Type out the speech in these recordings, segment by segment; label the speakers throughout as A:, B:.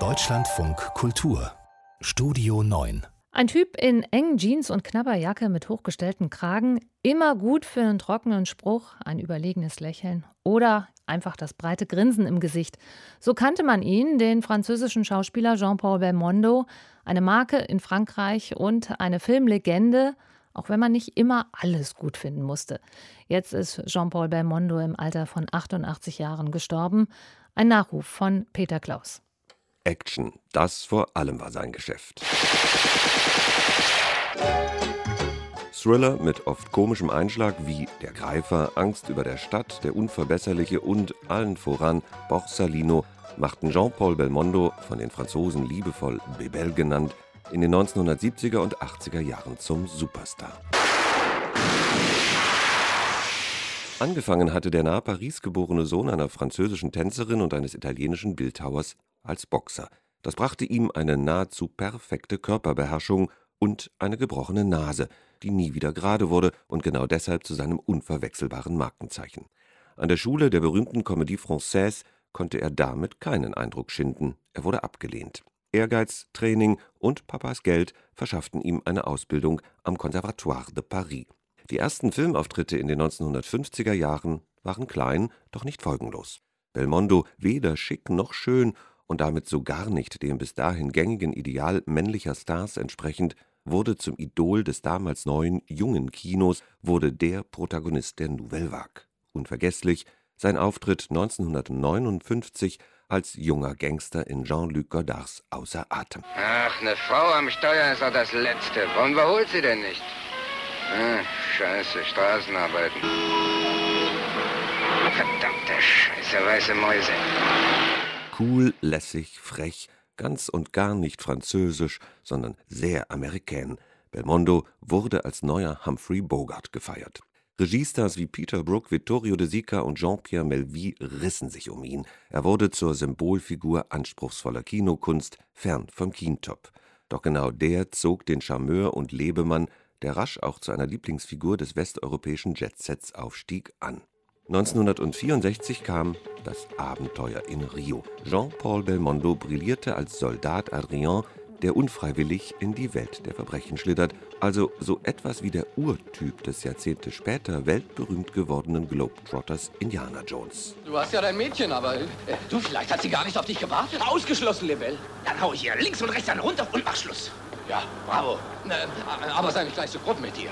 A: Deutschlandfunk Kultur Studio 9
B: ein Typ in engen Jeans und knapper Jacke mit hochgestellten Kragen, immer gut für einen trockenen Spruch, ein überlegenes Lächeln oder einfach das breite Grinsen im Gesicht. So kannte man ihn, den französischen Schauspieler Jean-Paul Belmondo, eine Marke in Frankreich und eine Filmlegende, auch wenn man nicht immer alles gut finden musste. Jetzt ist Jean-Paul Belmondo im Alter von 88 Jahren gestorben. Ein Nachruf von Peter Klaus.
C: Action, das vor allem war sein Geschäft. Thriller mit oft komischem Einschlag wie Der Greifer, Angst über der Stadt, Der Unverbesserliche und allen voran Borsalino machten Jean-Paul Belmondo, von den Franzosen liebevoll Bebel genannt, in den 1970er und 80er Jahren zum Superstar. Angefangen hatte der nahe Paris geborene Sohn einer französischen Tänzerin und eines italienischen Bildhauers als Boxer. Das brachte ihm eine nahezu perfekte Körperbeherrschung und eine gebrochene Nase, die nie wieder gerade wurde und genau deshalb zu seinem unverwechselbaren Markenzeichen. An der Schule der berühmten Comédie Française konnte er damit keinen Eindruck schinden. Er wurde abgelehnt. Ehrgeiz, Training und Papas Geld verschafften ihm eine Ausbildung am Conservatoire de Paris. Die ersten Filmauftritte in den 1950er Jahren waren klein, doch nicht folgenlos. Belmondo weder schick noch schön und damit so gar nicht dem bis dahin gängigen Ideal männlicher Stars entsprechend, wurde zum Idol des damals neuen, jungen Kinos, wurde der Protagonist der Nouvelle Vague. Unvergesslich sein Auftritt 1959 als junger Gangster in Jean-Luc Godards Außer Atem.
D: Ach, eine Frau am Steuer ist doch das Letzte. Warum überholt sie denn nicht? Ach, scheiße, Straßenarbeiten. Verdammte Scheiße, weiße Mäuse.
C: Cool, lässig, frech, ganz und gar nicht französisch, sondern sehr amerikän. Belmondo wurde als neuer Humphrey Bogart gefeiert. Regiestars wie Peter Brook, Vittorio De Sica und Jean-Pierre Melville rissen sich um ihn. Er wurde zur Symbolfigur anspruchsvoller Kinokunst, fern vom Kintop. Doch genau der zog den Charmeur und Lebemann, der rasch auch zu einer Lieblingsfigur des westeuropäischen Jetsets aufstieg, an. 1964 kam das Abenteuer in Rio. Jean-Paul Belmondo brillierte als Soldat Adrien, der unfreiwillig in die Welt der Verbrechen schlittert, also so etwas wie der Urtyp des Jahrzehnte später weltberühmt gewordenen Globetrotters Indiana Jones.
E: Du hast ja dein Mädchen, aber äh, du, vielleicht hat sie gar nicht auf dich gewartet.
F: Ausgeschlossen, Lebel. Dann hau ich hier links und rechts einen runter und mach Schluss.
E: Ja, bravo. Aber sei nicht gleich so grob mit dir.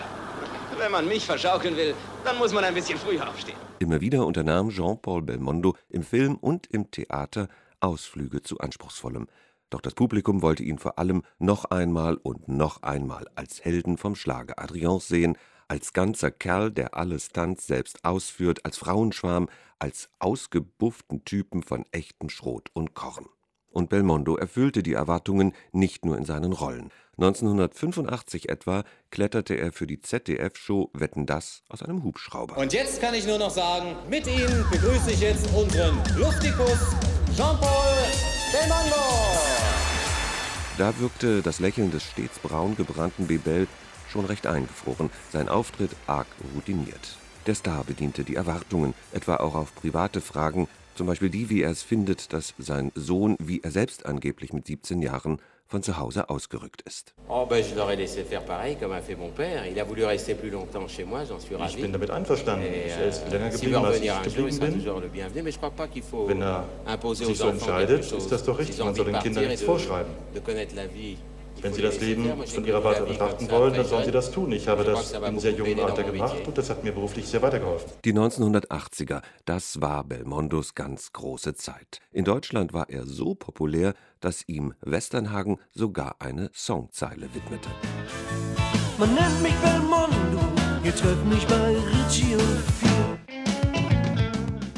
F: Wenn man mich verschaukeln will, dann muss man ein bisschen früher aufstehen.
C: Immer wieder unternahm Jean-Paul Belmondo im Film und im Theater Ausflüge zu Anspruchsvollem. Doch das Publikum wollte ihn vor allem noch einmal und noch einmal als Helden vom Schlage Adrians sehen, als ganzer Kerl, der alle Stunts selbst ausführt, als Frauenschwarm, als ausgebufften Typen von echtem Schrot und Korn. Und Belmondo erfüllte die Erwartungen nicht nur in seinen Rollen. 1985 etwa kletterte er für die ZDF-Show Wetten das aus einem Hubschrauber.
G: Und jetzt kann ich nur noch sagen, mit Ihnen begrüße ich jetzt unseren Luftikus Jean-Paul Belmondo.
C: Da wirkte das Lächeln des stets braun gebrannten Bebel schon recht eingefroren, sein Auftritt arg routiniert. Der Star bediente die Erwartungen, etwa auch auf private Fragen, zum Beispiel die, wie er es findet, dass sein Sohn, wie er selbst angeblich mit 17 Jahren, von zu Hause ausgerückt ist.
H: Oh.
I: Ich bin damit einverstanden. Er ist länger geblieben, als ich geblieben bin. Wenn er sich so entscheidet, ist das doch richtig. Man soll den Kindern nichts vorschreiben. Wenn Sie das Leben von Ihrer Warte betrachten wollen, dann sollen Sie das tun. Ich habe das in sehr jungen Alter gemacht und das hat mir beruflich sehr weitergeholfen.
C: Die 1980er, das war Belmondos ganz große Zeit. In Deutschland war er so populär, dass ihm Westernhagen sogar eine Songzeile widmete. Man nennt mich Belmondo, ihr trefft mich bei Ritchie und Field.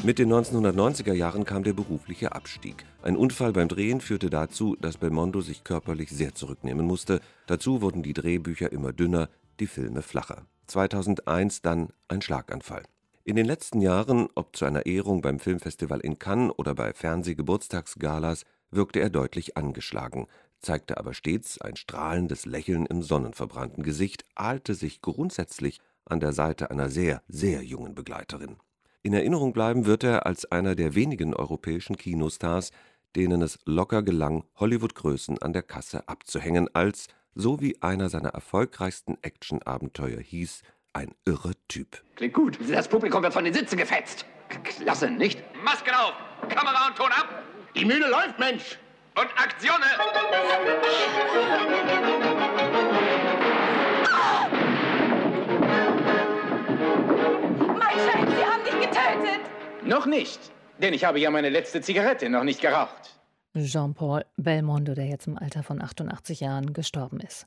C: Mit den 1990er Jahren kam der berufliche Abstieg. Ein Unfall beim Drehen führte dazu, dass Belmondo sich körperlich sehr zurücknehmen musste. Dazu wurden die Drehbücher immer dünner, die Filme flacher. 2001 dann ein Schlaganfall. In den letzten Jahren, ob zu einer Ehrung beim Filmfestival in Cannes oder bei Fernsehgeburtstagsgalas, wirkte er deutlich angeschlagen, zeigte aber stets ein strahlendes Lächeln im sonnenverbrannten Gesicht, ahlte sich grundsätzlich an der Seite einer sehr, sehr jungen Begleiterin. In Erinnerung bleiben wird er als einer der wenigen europäischen Kinostars, denen es locker gelang, Hollywood-Größen an der Kasse abzuhängen, als, so wie einer seiner erfolgreichsten Actionabenteuer hieß, ein irre Typ.
J: Klingt gut. Das Publikum wird von den Sitzen gefetzt. Klasse, nicht?
K: Masken auf! Kamera und Ton ab!
J: Die Mühle läuft, Mensch!
K: Und Aktionen!
E: Noch nicht, denn ich habe ja meine letzte Zigarette noch nicht geraucht.
B: Jean-Paul Belmondo, der jetzt im Alter von 88 Jahren gestorben ist.